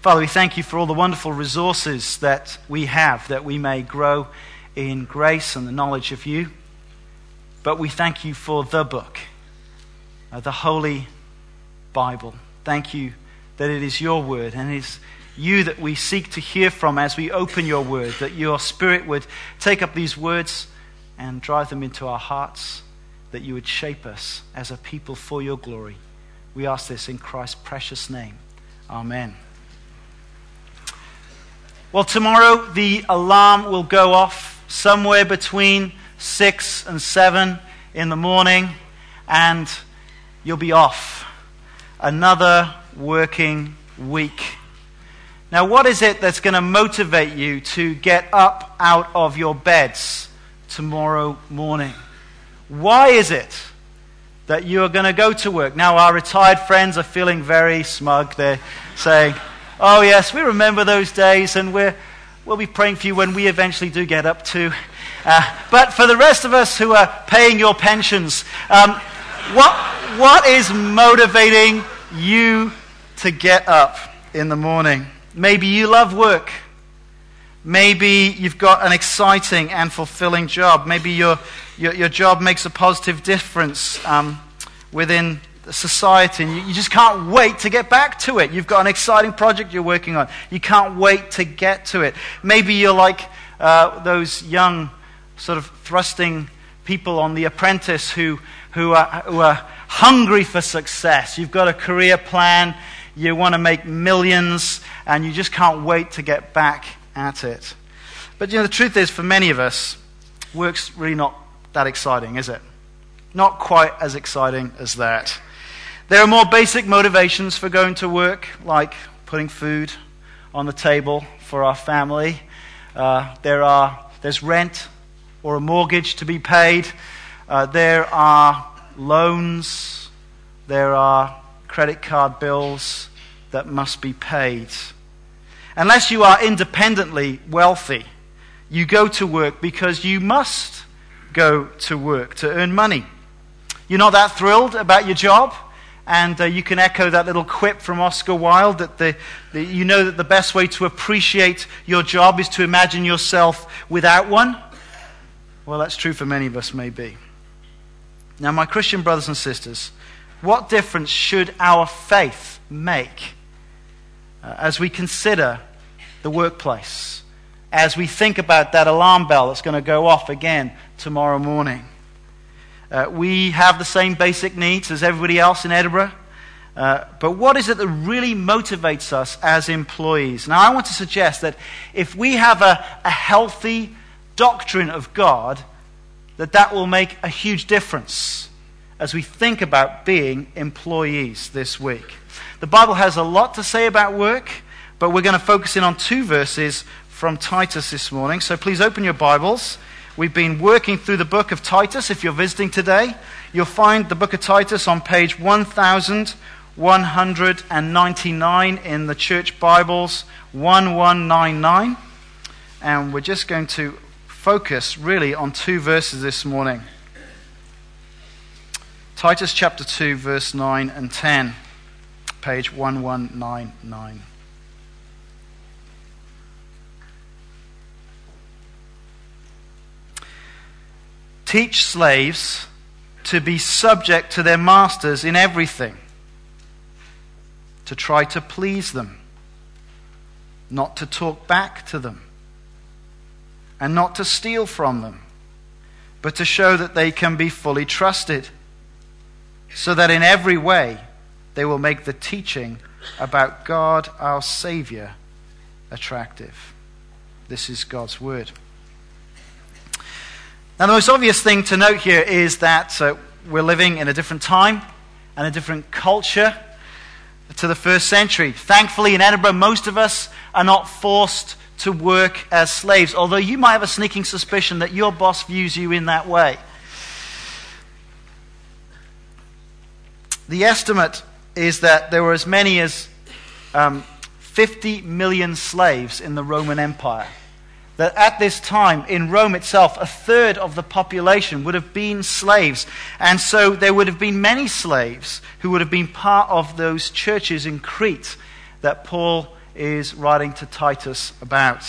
Father, we thank you for all the wonderful resources that we have that we may grow in grace and the knowledge of you. But we thank you for the book, uh, the Holy Bible. Thank you that it is your word and it is you that we seek to hear from as we open your word, that your spirit would take up these words and drive them into our hearts, that you would shape us as a people for your glory. We ask this in Christ's precious name. Amen. Well, tomorrow the alarm will go off somewhere between 6 and 7 in the morning, and you'll be off. Another working week. Now, what is it that's going to motivate you to get up out of your beds tomorrow morning? Why is it that you are going to go to work? Now, our retired friends are feeling very smug. They're saying, Oh, yes, we remember those days, and we're, we'll be praying for you when we eventually do get up to. Uh, but for the rest of us who are paying your pensions, um, what, what is motivating you to get up in the morning? Maybe you love work. Maybe you've got an exciting and fulfilling job. Maybe your, your, your job makes a positive difference um, within society and you, you, just can't wait to get back to it. You've got an exciting project you're working on. You can't wait to get to it. Maybe you're like uh, those young, sort of thrusting people on The Apprentice who, who, are, who are hungry for success. You've got a career plan, you want to make millions, and you just can't wait to get back at it. But you know, the truth is, for many of us, work's really not that exciting, is it? Not quite as exciting as that. There are more basic motivations for going to work, like putting food on the table for our family. Uh, there are, there's rent or a mortgage to be paid. Uh, there are loans. There are credit card bills that must be paid. Unless you are independently wealthy, you go to work because you must go to work to earn money. You're not that thrilled about your job? And uh, you can echo that little quip from Oscar Wilde that the, the, you know that the best way to appreciate your job is to imagine yourself without one. Well, that's true for many of us, maybe. Now, my Christian brothers and sisters, what difference should our faith make uh, as we consider the workplace, as we think about that alarm bell that's going to go off again tomorrow morning? Uh, we have the same basic needs as everybody else in Edinburgh. Uh, but what is it that really motivates us as employees? Now, I want to suggest that if we have a, a healthy doctrine of God, that that will make a huge difference as we think about being employees this week. The Bible has a lot to say about work, but we're going to focus in on two verses from Titus this morning. So please open your Bibles We've been working through the book of Titus. If you're visiting today, you'll find the book of Titus on page 1199 in the church Bibles, 1199. And we're just going to focus really on two verses this morning Titus chapter 2, verse 9 and 10, page 1199. Teach slaves to be subject to their masters in everything, to try to please them, not to talk back to them, and not to steal from them, but to show that they can be fully trusted, so that in every way they will make the teaching about God our Savior attractive. This is God's Word. Now, the most obvious thing to note here is that uh, we're living in a different time and a different culture to the first century. Thankfully, in Edinburgh, most of us are not forced to work as slaves, although you might have a sneaking suspicion that your boss views you in that way. The estimate is that there were as many as um, 50 million slaves in the Roman Empire that at this time in Rome itself, a third of the population would have been slaves. And so there would have been many slaves who would have been part of those churches in Crete that Paul is writing to Titus about.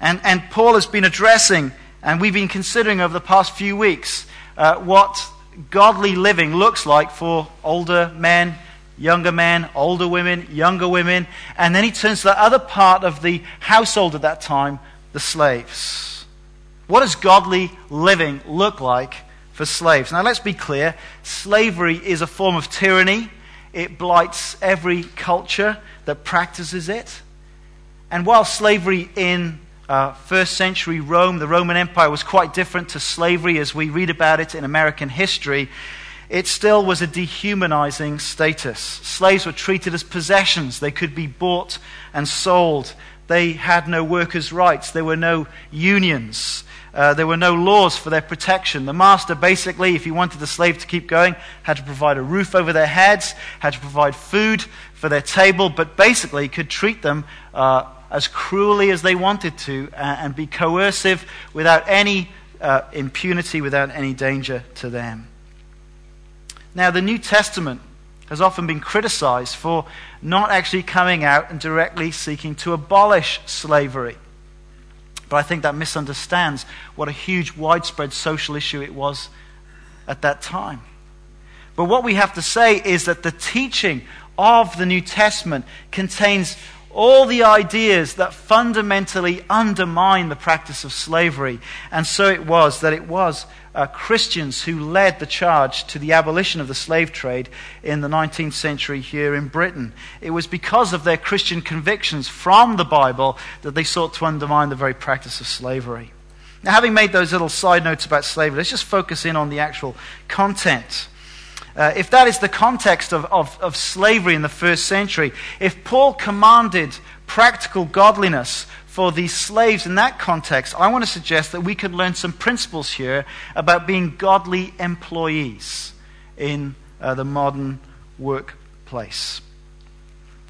And, and Paul has been addressing, and we've been considering over the past few weeks, uh, what godly living looks like for older men, younger men, older women, younger women. And then he turns to the other part of the household at that time, the slaves. What does godly living look like for slaves? Now, let's be clear slavery is a form of tyranny, it blights every culture that practices it. And while slavery in uh, first century Rome, the Roman Empire, was quite different to slavery as we read about it in American history, it still was a dehumanizing status. Slaves were treated as possessions, they could be bought and sold. They had no workers' rights, there were no unions. Uh, there were no laws for their protection. The master, basically, if he wanted the slave to keep going, had to provide a roof over their heads, had to provide food for their table, but basically could treat them uh, as cruelly as they wanted to uh, and be coercive without any uh, impunity, without any danger to them. Now, the New Testament has often been criticized for not actually coming out and directly seeking to abolish slavery. But I think that misunderstands what a huge, widespread social issue it was at that time. But what we have to say is that the teaching of the New Testament contains all the ideas that fundamentally undermine the practice of slavery. And so it was that it was uh, Christians who led the charge to the abolition of the slave trade in the 19th century here in Britain. It was because of their Christian convictions from the Bible that they sought to undermine the very practice of slavery. Now, having made those little side notes about slavery, let's just focus in on the actual content. Uh, if that is the context of, of, of slavery in the first century, if Paul commanded practical godliness for these slaves in that context, I want to suggest that we could learn some principles here about being godly employees in uh, the modern workplace.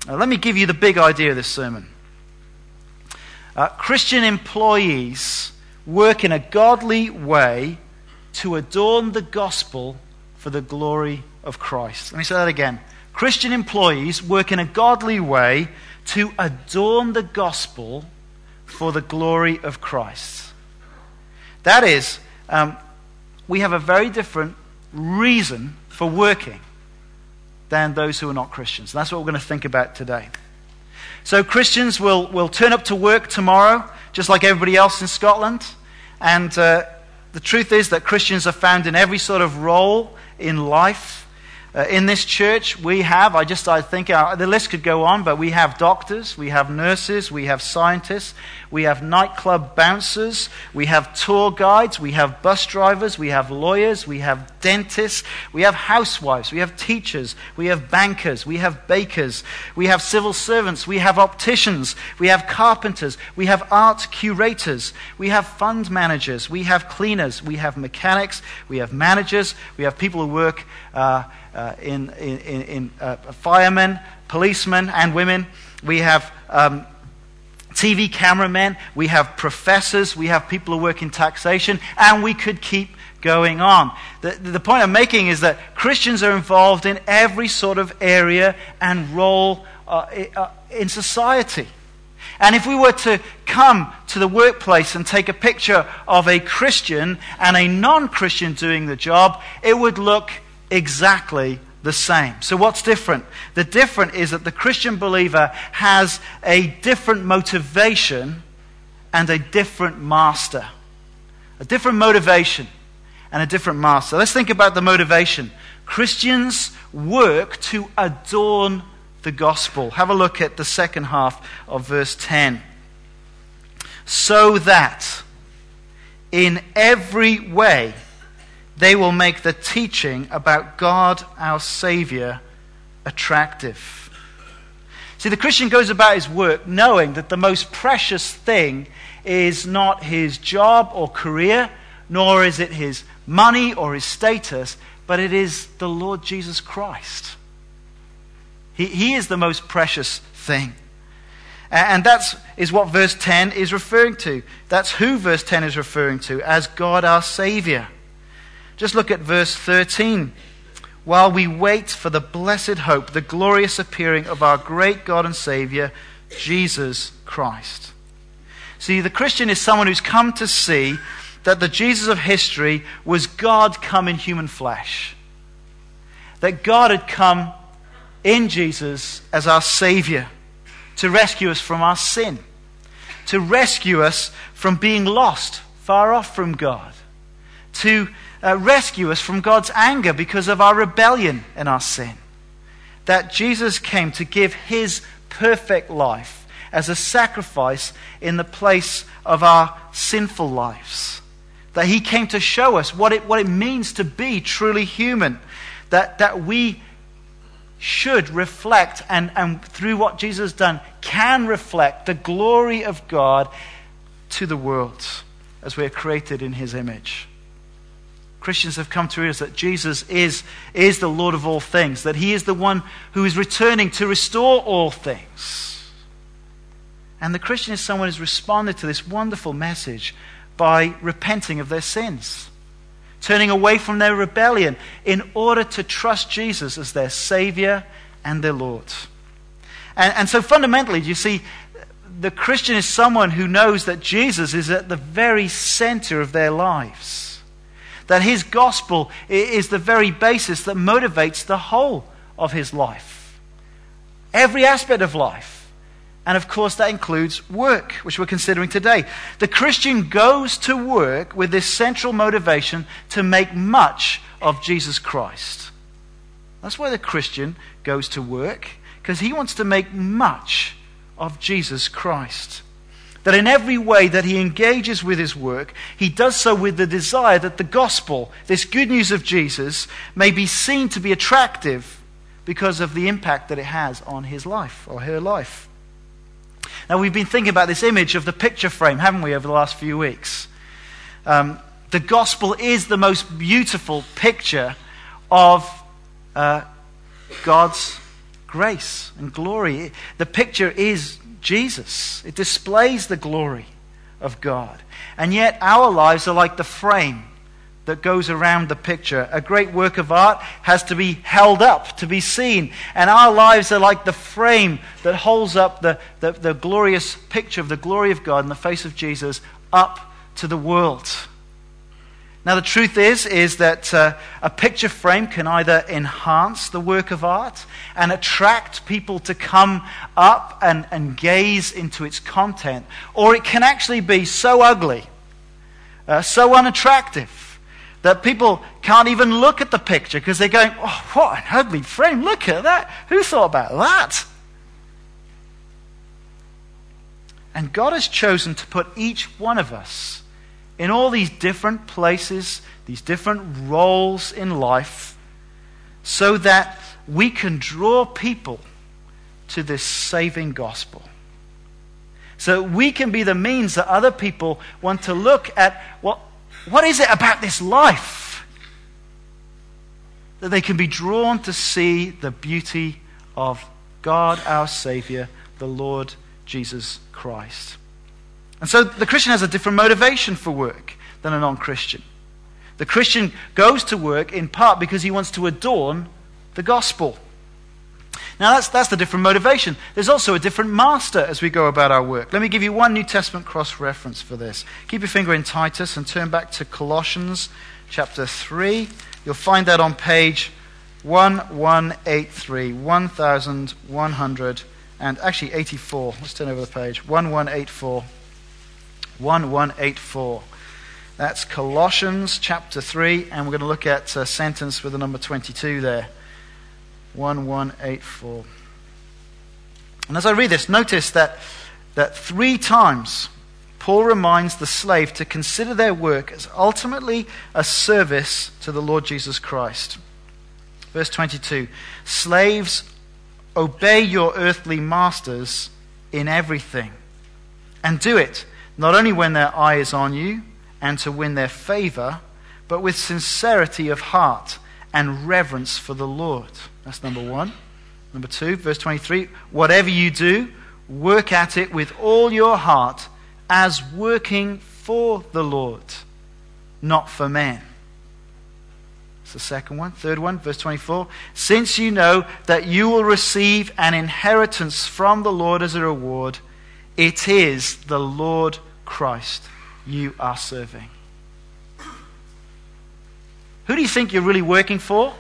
Now, let me give you the big idea of this sermon. Uh, Christian employees work in a godly way to adorn the gospel for the glory of Christ. Let me say that again. Christian employees work in a godly way to adorn the gospel for the glory of Christ. That is, um, we have a very different reason for working than those who are not Christians. That's what we're going to think about today. So, Christians will, will turn up to work tomorrow, just like everybody else in Scotland. And uh, the truth is that Christians are found in every sort of role in life. Uh, in this church, we have, I just I think uh, the list could go on, but we have doctors, we have nurses, we have scientists, we have nightclub bouncers, we have tour guides, we have bus drivers, we have lawyers, we have dentists, we have housewives, we have teachers, we have bankers, we have bakers, we have civil servants, we have opticians, we have carpenters, we have art curators, we have fund managers, we have cleaners, we have mechanics, we have managers, we have people who work. Uh, uh, in, in, in uh, firemen, policemen, and women. We have um, TV cameramen. We have professors. We have people who work in taxation. And we could keep going on. The, the point I'm making is that Christians are involved in every sort of area and role uh, uh in society. And if we were to come to the workplace and take a picture of a Christian and a non Christian doing the job, it would look exactly the same. So, what's different? The different is that the Christian believer has a different motivation and a different master. A different motivation and a different master. Let's think about the motivation. Christians work to adorn the gospel. Have a look at the second half of verse 10. So that in every way, they will make the teaching about God our Savior attractive. See, the Christian goes about his work knowing that the most precious thing is not his job or career, nor is it his money or his status, but it is the Lord Jesus Christ. He, he is the most precious thing. And that is what verse 10 is referring to. That's who verse 10 is referring to as God our Savior. Just look at verse 13. while we wait for the blessed hope, the glorious appearing of our great God and Savior, Jesus Christ. See, the Christian is someone who's come to see that the Jesus of history was God come in human flesh. That God had come in Jesus as our Savior to rescue us from our sin, to rescue us from being lost, far off from God, to uh, rescue us from God's anger because of our rebellion and our sin. That Jesus came to give his perfect life as a sacrifice in the place of our sinful lives. That he came to show us what it, what it means to be truly human. That, that we should reflect, and, and through what Jesus has done, can reflect the glory of God to the world as we are created in his image. Christians have come to realize that Jesus is, is the Lord of all things, that he is the one who is returning to restore all things. And the Christian is someone who's responded to this wonderful message by repenting of their sins, turning away from their rebellion in order to trust Jesus as their Savior and their Lord. And, and so fundamentally, you see, the Christian is someone who knows that Jesus is at the very center of their lives that his gospel is the very basis that motivates the whole of his life. Every aspect of life. And of course, that includes work, which we're considering today. The Christian goes to work with this central motivation to make much of Jesus Christ. That's why the Christian goes to work, because he wants to make much of Jesus Christ. That in every way that he engages with his work, he does so with the desire that the gospel, this good news of Jesus, may be seen to be attractive because of the impact that it has on his life or her life. Now, we've been thinking about this image of the picture frame, haven't we, over the last few weeks? Um, the gospel is the most beautiful picture of uh, God's grace and glory. The picture is Jesus. It displays the glory of God. And yet, our lives are like the frame that goes around the picture. A great work of art has to be held up to be seen. And our lives are like the frame that holds up the, the, the glorious picture of the glory of God in the face of Jesus up to the world. Now, the truth is, is that uh, a picture frame can either enhance the work of art and attract people to come up and, and gaze into its content, or it can actually be so ugly, uh, so unattractive, that people can't even look at the picture because they're going, oh, what an ugly frame, look at that. Who thought about that? And God has chosen to put each one of us in all these different places, these different roles in life, so that we can draw people to this saving gospel. So we can be the means that other people want to look at what, what is it about this life that they can be drawn to see the beauty of God, our Savior, the Lord Jesus Christ. And so the Christian has a different motivation for work than a non Christian. The Christian goes to work in part because he wants to adorn the gospel. Now, that's, that's the different motivation. There's also a different master as we go about our work. Let me give you one New Testament cross reference for this. Keep your finger in Titus and turn back to Colossians chapter 3. You'll find that on page 1183, 1100, and actually 84. Let's turn over the page. 1184. 1184. That's Colossians chapter 3, and we're going to look at a sentence with the number 22 there. 1184. And as I read this, notice that, that three times Paul reminds the slave to consider their work as ultimately a service to the Lord Jesus Christ. Verse 22 Slaves, obey your earthly masters in everything, and do it not only when their eye is on you and to win their favor, but with sincerity of heart and reverence for the Lord. That's number one. Number two, verse 23 whatever you do, work at it with all your heart as working for the Lord, not for men. It's the second one. Third one, verse 24. Since you know that you will receive an inheritance from the Lord as a reward, it is the Lord Christ you are serving. Who do you think you're really working for?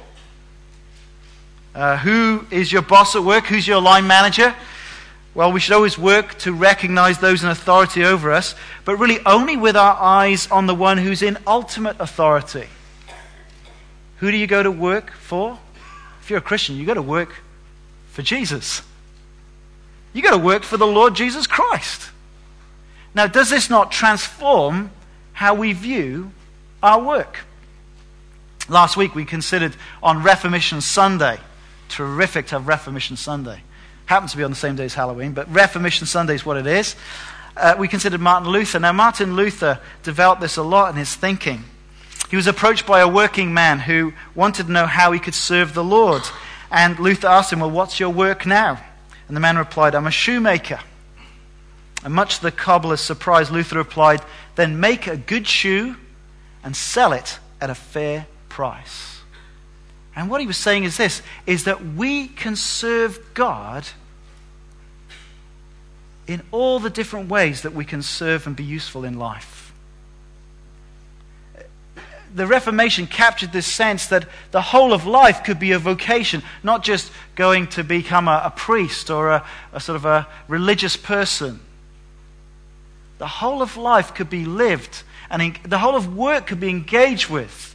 Uh, who is your boss at work? Who's your line manager? Well, we should always work to recognize those in authority over us, but really only with our eyes on the one who's in ultimate authority. Who do you go to work for? If you're a Christian, you go to work for Jesus. You go to work for the Lord Jesus Christ. Now, does this not transform how we view our work? Last week we considered on Reformation Sunday. Terrific to have Reformation Sunday. Happens to be on the same day as Halloween, but Reformation Sunday is what it is. Uh, we considered Martin Luther. Now, Martin Luther developed this a lot in his thinking. He was approached by a working man who wanted to know how he could serve the Lord. And Luther asked him, Well, what's your work now? And the man replied, I'm a shoemaker. And much to the cobbler's surprise, Luther replied, Then make a good shoe and sell it at a fair price. And what he was saying is this is that we can serve God in all the different ways that we can serve and be useful in life the Reformation captured this sense that the whole of life could be a vocation, not just going to become a, a priest or a, a sort of a religious person. The whole of life could be lived, and in, the whole of work could be engaged with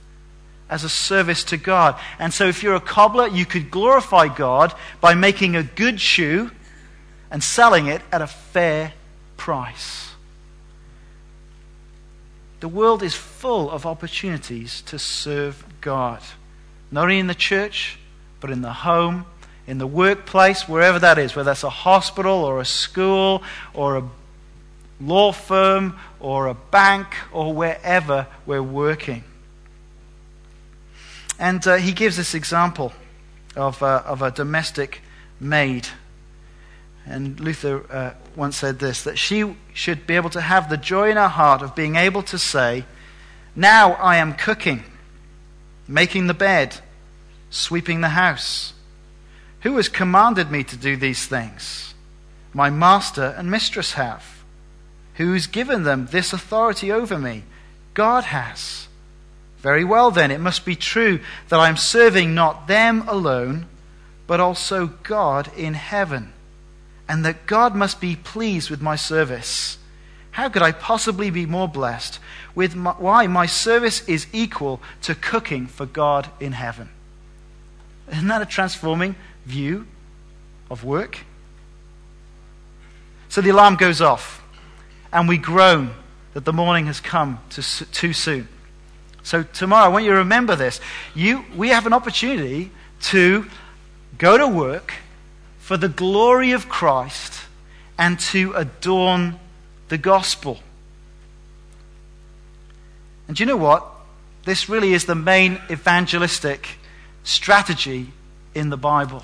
as a service to God. And so, if you're a cobbler, you could glorify God by making a good shoe and selling it at a fair price. The world is full of opportunities to serve God, not only in the church, but in the home, in the workplace, wherever that is, whether that's a hospital or a school or a law firm or a bank or wherever we're working. And uh, he gives this example of, uh, of a domestic maid and Luther uh, once said this that she should be able to have the joy in her heart of being able to say, Now I am cooking, making the bed, sweeping the house. Who has commanded me to do these things? My master and mistress have. Who's given them this authority over me? God has. Very well, then, it must be true that I am serving not them alone, but also God in heaven and that God must be pleased with my service. How could I possibly be more blessed with my, why my service is equal to cooking for God in heaven? Isn't that a transforming view of work? So the alarm goes off, and we groan that the morning has come to, too soon. So tomorrow, I want you to remember this. You, we have an opportunity to go to work for the glory of Christ and to adorn the gospel. And do you know what? This really is the main evangelistic strategy in the Bible.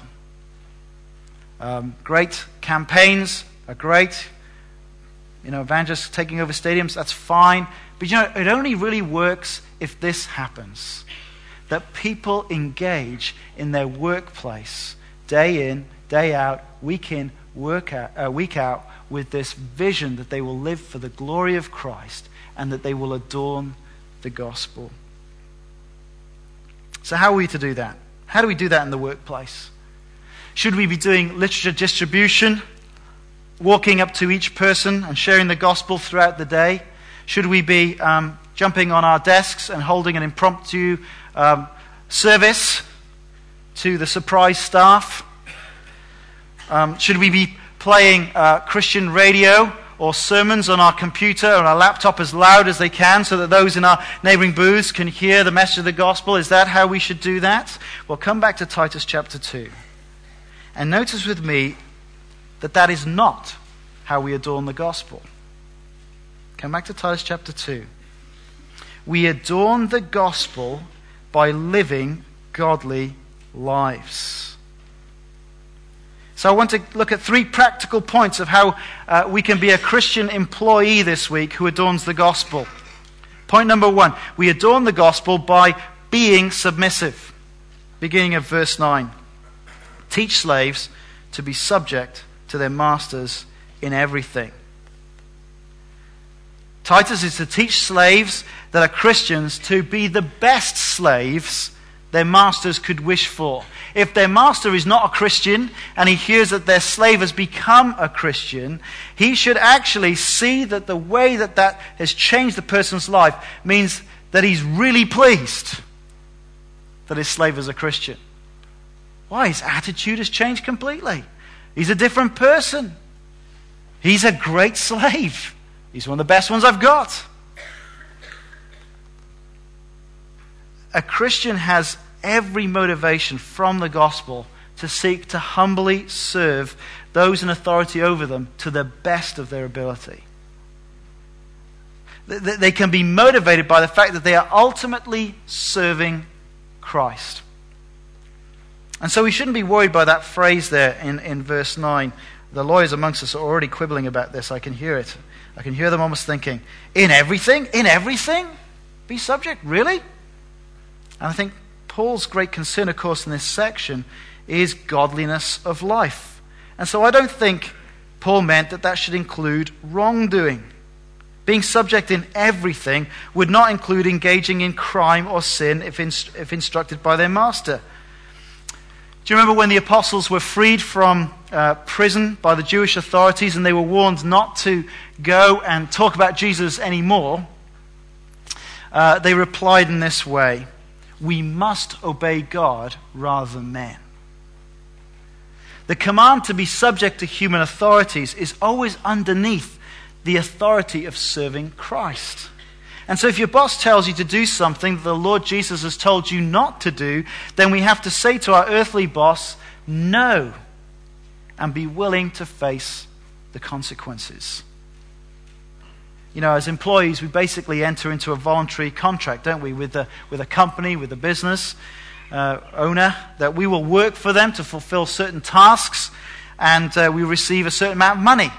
Um, great campaigns are great. You know, evangelists taking over stadiums, that's fine. But you know, it only really works if this happens that people engage in their workplace day in day out, week in, work out, uh, week out, with this vision that they will live for the glory of Christ and that they will adorn the gospel. So, how are we to do that? How do we do that in the workplace? Should we be doing literature distribution, walking up to each person and sharing the gospel throughout the day? Should we be um, jumping on our desks and holding an impromptu um, service to the surprise staff? Um, should we be playing uh, Christian radio or sermons on our computer or our laptop as loud as they can so that those in our neighboring booths can hear the message of the gospel? Is that how we should do that? Well, come back to Titus chapter 2. And notice with me that that is not how we adorn the gospel. Come back to Titus chapter 2. We adorn the gospel by living godly lives. So I want to look at three practical points of how uh, we can be a Christian employee this week who adorns the gospel. Point number one we adorn the gospel by being submissive. Beginning of verse 9. Teach slaves to be subject to their masters in everything. Titus is to teach slaves that are Christians to be the best slaves their masters could wish for. If their master is not a Christian and he hears that their slave has become a Christian, he should actually see that the way that that has changed the person's life means that he's really pleased that his slave is a Christian. Why? His attitude has changed completely. He's a different person. He's a great slave. He's one of the best ones I've got. A Christian has every motivation from the gospel to seek to humbly serve those in authority over them to the best of their ability. They can be motivated by the fact that they are ultimately serving Christ. And so we shouldn't be worried by that phrase there in, in verse 9. The lawyers amongst us are already quibbling about this. I can hear it. I can hear them almost thinking, in everything? In everything? Be subject? Really? And I think Paul's great concern, of course, in this section is godliness of life. And so I don't think Paul meant that that should include wrongdoing. Being subject in everything would not include engaging in crime or sin if, inst- if instructed by their master. Do you remember when the apostles were freed from uh, prison by the Jewish authorities and they were warned not to go and talk about Jesus anymore? Uh, they replied in this way We must obey God rather than men. The command to be subject to human authorities is always underneath the authority of serving Christ. And so, if your boss tells you to do something that the Lord Jesus has told you not to do, then we have to say to our earthly boss, no, and be willing to face the consequences. You know, as employees, we basically enter into a voluntary contract, don't we, with, the, with a company, with a business uh, owner, that we will work for them to fulfill certain tasks, and uh, we receive a certain amount of money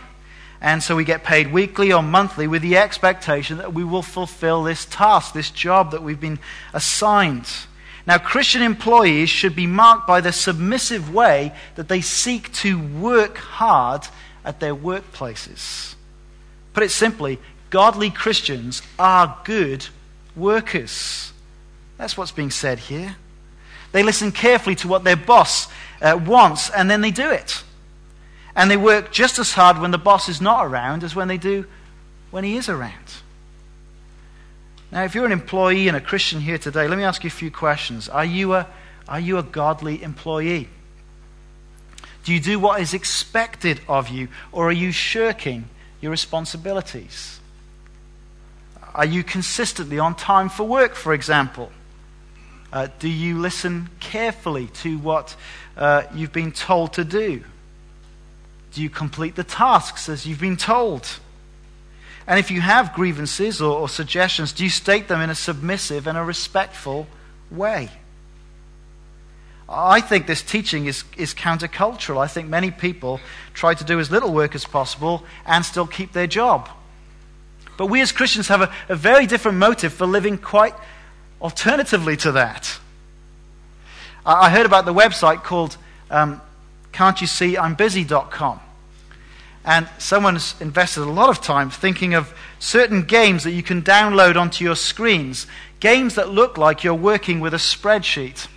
and so we get paid weekly or monthly with the expectation that we will fulfill this task, this job that we've been assigned. Now, Christian employees should be marked by the submissive way that they seek to work hard at their workplaces. Put it simply, godly Christians are good workers. That's what's being said here. They listen carefully to what their boss uh, wants and then they do it. And they work just as hard when the boss is not around as when they do when he is around. Now, if you're an employee and a Christian here today, let me ask you a few questions. Are you a, are you a godly employee? Do you do what is expected of you, or are you shirking your responsibilities? Are you consistently on time for work, for example? Uh, do you listen carefully to what uh, you've been told to do? Do you complete the tasks as you've been told? And if you have grievances or, or, suggestions, do you state them in a submissive and a respectful way? I think this teaching is, is countercultural. I think many people try to do as little work as possible and still keep their job. But we as Christians have a, a very different motive for living quite alternatively to that. I heard about the website called um, can't you see I'm busy.com? And someone's invested a lot of time thinking of certain games that you can download onto your screens. Games that look like you're working with a spreadsheet.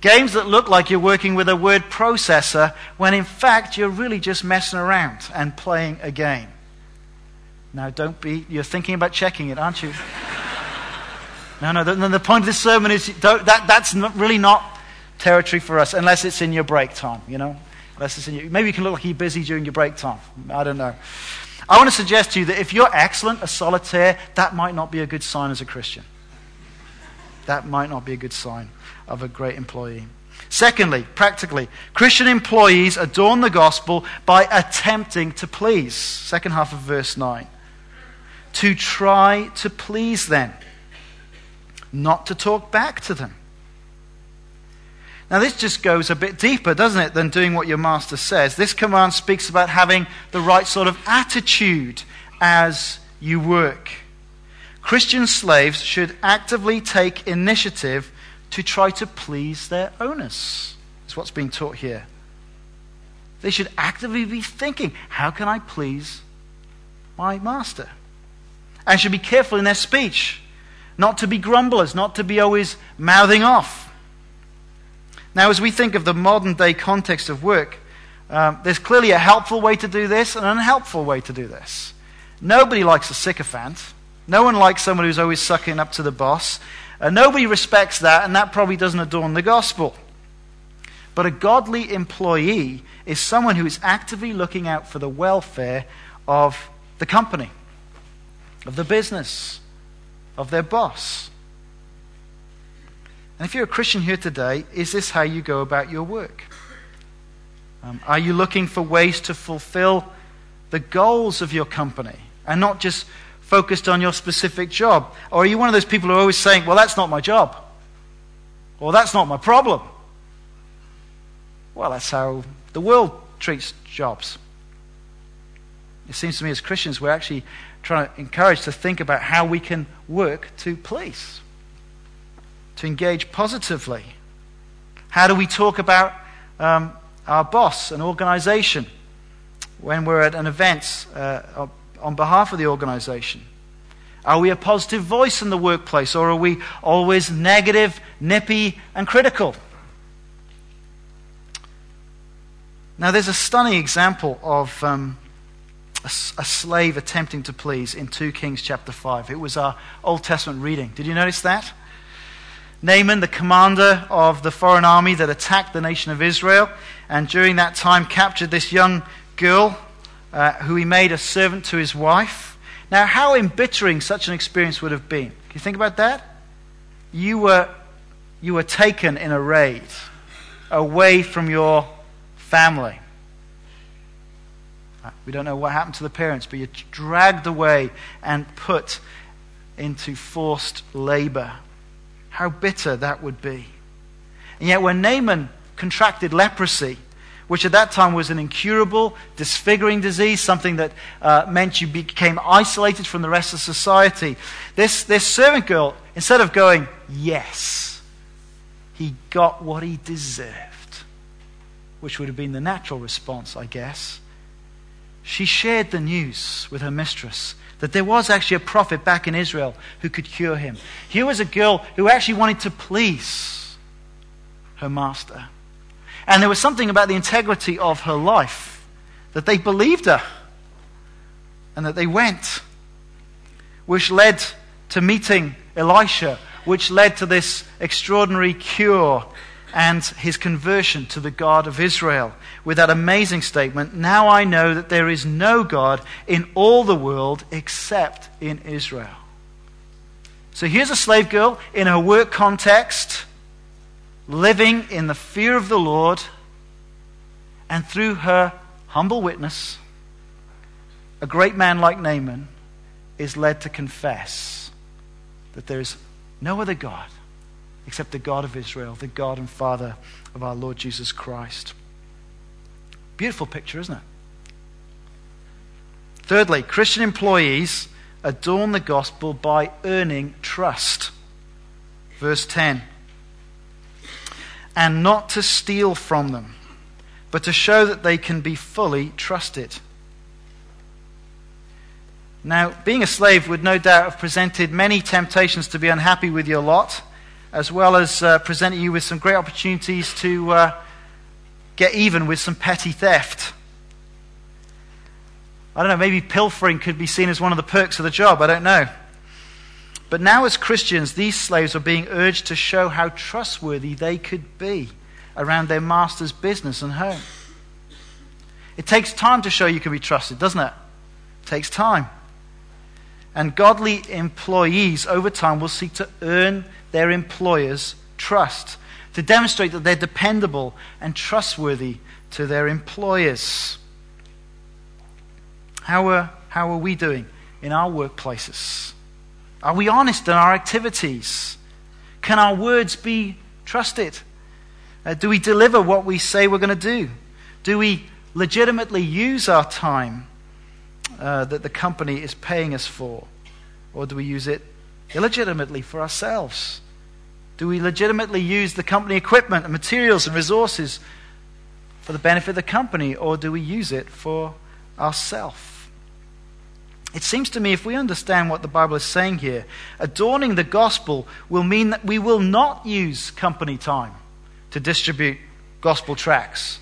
Games that look like you're working with a word processor when in fact you're really just messing around and playing a game. Now, don't be, you're thinking about checking it, aren't you? no, no, the, the point of this sermon is that, that's not, really not territory for us unless it's in your break time, you know? Unless it's in your, maybe you can look like you're busy during your break time. I don't know. I want to suggest to you that if you're excellent, a solitaire, that might not be a good sign as a Christian. That might not be a good sign of a great employee. Secondly, practically, Christian employees adorn the gospel by attempting to please. Second half of verse 9. To try to please them, not to talk back to them. Now, this just goes a bit deeper, doesn't it, than doing what your master says. This command speaks about having the right sort of attitude as you work. Christian slaves should actively take initiative to try to please their owners, is what's being taught here. They should actively be thinking, how can I please my master? And should be careful in their speech, not to be grumblers, not to be always mouthing off. Now, as we think of the modern day context of work, um, there's clearly a helpful way to do this and an unhelpful way to do this. Nobody likes a sycophant. No one likes someone who's always sucking up to the boss. Nobody respects that, and that probably doesn't adorn the gospel. But a godly employee is someone who is actively looking out for the welfare of the company, of the business, of their boss. And if you're a Christian here today, is this how you go about your work? Um, are you looking for ways to fulfill the goals of your company and not just focused on your specific job? Or are you one of those people who are always saying, well, that's not my job? Or that's not my problem? Well, that's how the world treats jobs. It seems to me as Christians, we're actually trying to encourage to think about how we can work to please, to engage positively. How do we talk about um, our boss, an organization, when we're at an event uh, on behalf of the organization? Are we a positive voice in the workplace or are we always negative, nippy, and critical? Now, there's a stunning example of um, a, a, slave attempting to please in 2 Kings chapter 5. It was our Old Testament reading. Did you notice that? Naaman, the commander of the foreign army that attacked the nation of Israel, and during that time captured this young girl uh, who he made a servant to his wife. Now, how embittering such an experience would have been. Can you think about that? You were, you were taken in a raid away from your family. Uh, we don't know what happened to the parents, but you're dragged away and put into forced labor. How bitter that would be. And yet, when Naaman contracted leprosy, which at that time was an incurable, disfiguring disease, something that uh, meant you became isolated from the rest of society. This, this servant girl, instead of going, yes, he got what he deserved, which would have been the natural response, I guess. She shared the news with her mistress that there was actually a prophet back in Israel who could cure him. Here was a girl who actually wanted to please her master. And there was something about the integrity of her life that they believed her and that they went, which led to meeting Elisha, which led to this extraordinary cure and his conversion to the God of Israel with that amazing statement Now I know that there is no God in all the world except in Israel. So here's a slave girl in her work context living in the fear of the Lord, and through her humble witness, a great man like Naaman is led to confess that there is no other God except the God of Israel, the God and Father of our Lord Jesus Christ. Beautiful picture, isn't it? Thirdly, Christian employees adorn the gospel by earning trust. Verse 10 and not to steal from them, but to show that they can be fully trusted. Now, being a slave would no doubt have presented many temptations to be unhappy with your lot, as well as uh, presenting you with some great opportunities to uh, get even with some petty theft. I don't know, maybe pilfering could be seen as one of the perks of the job. I don't know. But now, as Christians, these slaves are being urged to show how trustworthy they could be around their master's business and home. It takes time to show you can be trusted, doesn't it? It takes time. And godly employees over time will seek to earn their employer's trust, to demonstrate that they're dependable and trustworthy to their employers. How are, how are we doing in our workplaces? Are we honest in our activities? Can our words be trusted? Uh, do we deliver what we say we're going to do? Do we legitimately use our time uh, that the company is paying us for? Or do we use it illegitimately for ourselves? Do we legitimately use the company equipment and materials and resources for the benefit of the company, or do we use it for ourselves? It seems to me, if we understand what the Bible is saying here, adorning the gospel will mean that we will not use company time to distribute gospel tracts.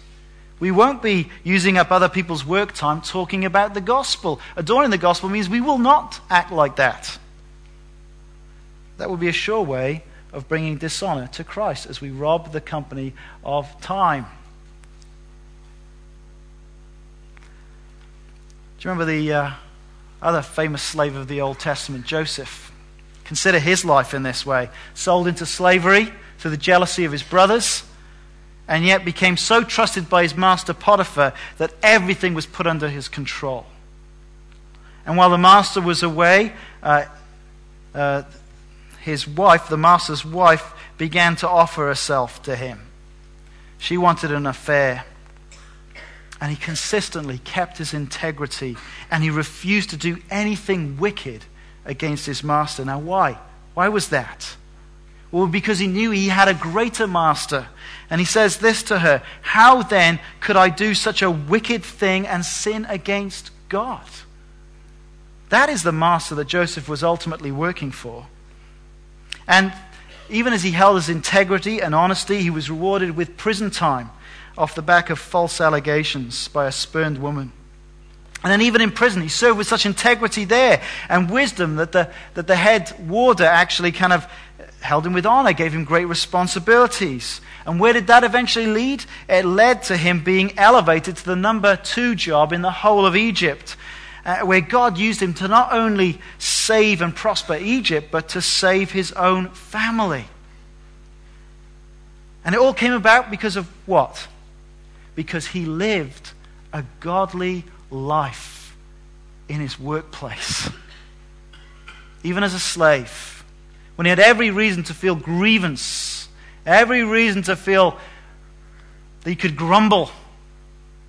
We won't be using up other people's work time talking about the gospel. Adorning the gospel means we will not act like that. That would be a sure way of bringing dishonor to Christ as we rob the company of time. Do you remember the uh, other famous slave of the Old Testament, Joseph? Consider his life in this way sold into slavery through the jealousy of his brothers and yet became so trusted by his master Potiphar that everything was put under his control. And while the master was away, uh, uh, his wife, the master's wife, began to offer herself to him. She wanted an affair. And he consistently kept his integrity and he refused to do anything wicked against his master. Now, why? Why was that? Well, because he knew he had a greater master. And he says this to her How then could I do such a wicked thing and sin against God? That is the master that Joseph was ultimately working for. And even as he held his integrity and honesty, he was rewarded with prison time off the back of false allegations by a spurned woman. And then, even in prison, he served with such integrity there and wisdom that the, that the head warder actually kind of held him with honor, gave him great responsibilities. And where did that eventually lead? It led to him being elevated to the number two job in the whole of Egypt, uh, where God used him to not only save and prosper Egypt, but to save his own family. And it all came about because of what? Because he lived a godly life in his workplace, even as a slave when he had every reason to feel grievance, every reason to feel that he could grumble,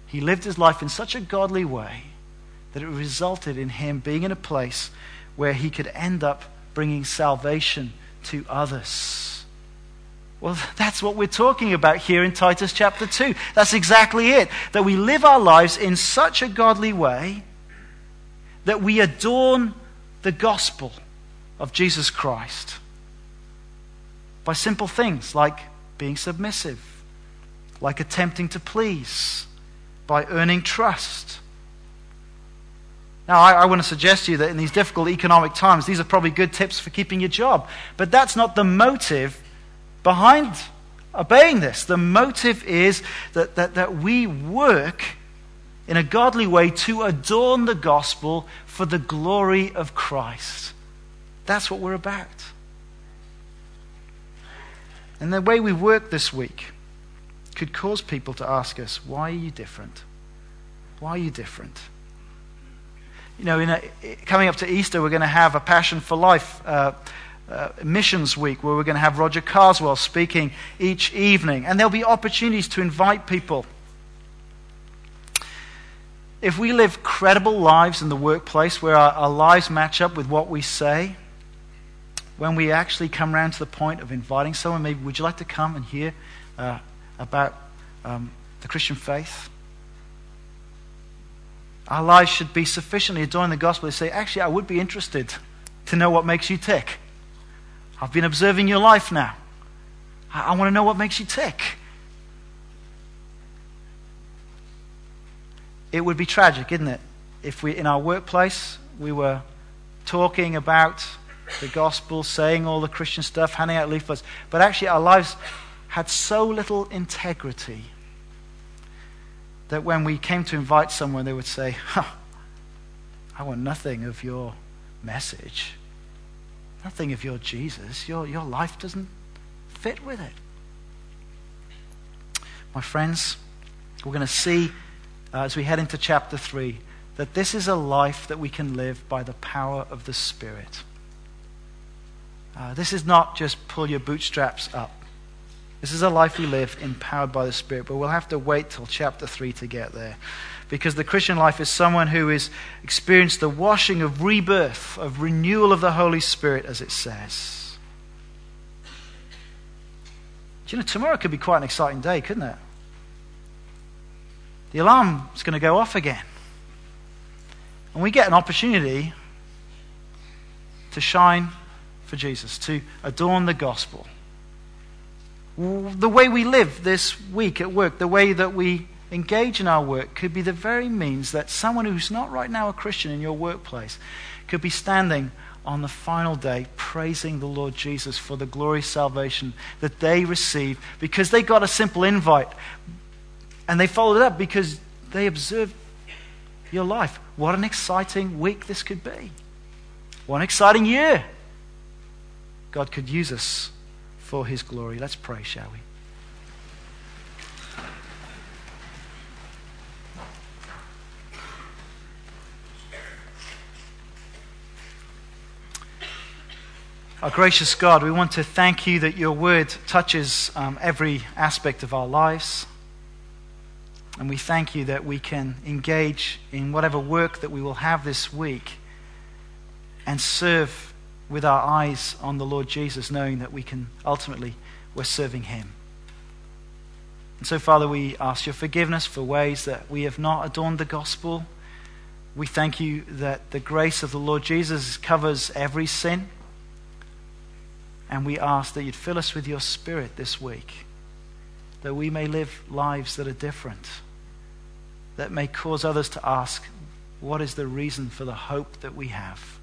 he lived his life in such a godly way that it resulted in him being in a place where he could end up bringing salvation to others. Well, that's what we're talking about here in Titus chapter 2. That's exactly it. That we live our lives in such a godly way that we adorn the gospel of Jesus Christ by simple things like being submissive, like attempting to please, by earning trust. Now, I, I, want to suggest to you that in these difficult economic times, these are probably good tips for keeping your job. But that's not the motive behind obeying this. The motive is that, that, that we work in a godly way to adorn the gospel for the glory of Christ. That's what we're about. And the way we work this week could cause people to ask us, why are you different? Why are you different? You know, a, coming up to Easter, we're going to have a Passion for Life uh, uh, missions week where we're going to have Roger Carswell speaking each evening. And there'll be opportunities to invite people. If we live credible lives in the workplace where our, our lives match up with what we say, when we actually come around to the point of inviting someone, maybe would you like to come and hear uh, about um, the Christian faith? Our lives should be sufficiently adorning the gospel to say, actually, I would be interested to know what makes you tick. I've been observing your life now. I, I want to know what makes you tick. It would be tragic, isn't it, if we, in our workplace, we were talking about the gospel, saying all the Christian stuff, handing out leaflets, but actually our lives had so little integrity that when we came to invite someone, they would say, huh, I want nothing of your message, nothing of your Jesus. Your, your life doesn't fit with it. My friends, we're going to see uh, as we head into chapter 3 that this is a life that we can live by the power of the Spirit. Uh, this is not just pull your bootstraps up. This is a life we live empowered by the Spirit, but we'll have to wait till chapter 3 to get there. Because the Christian life is someone who has experienced the washing of rebirth, of renewal of the Holy Spirit, as it says. Do you know, tomorrow could be quite an exciting day, couldn't it? The alarm is going to go off again. And we get an opportunity to shine for Jesus, to adorn the gospel. The way we live this week at work, the way that we engage in our work, could be the very means that someone who's not right now a Christian in your workplace could be standing on the final day praising the Lord Jesus for the glorious salvation that they received because they got a simple invite and they followed it up because they observed your life. What an exciting week this could be. What an exciting year. God could use us for his glory. Let's pray, shall we? Our gracious God, we want to thank you that your word touches um, every aspect of our lives. And we thank you that we can engage in whatever work that we will have this week and serve with our eyes on the Lord Jesus, knowing that we can ultimately, we're serving Him. And so, Father, we ask your forgiveness for ways that we have not adorned the gospel. We thank you that the grace of the Lord Jesus covers every sin. And we ask that you'd fill us with your spirit this week, that we may live lives that are different that may cause others to ask, what is the reason for the hope that we have?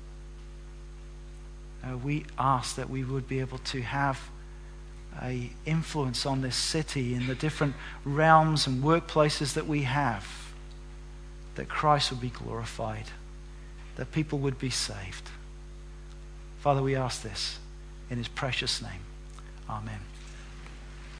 Uh, we ask that we would be able to have a influence on this city in the different realms and workplaces that we have, that Christ would be glorified, that people would be saved. Father, we ask this in his precious name. Amen.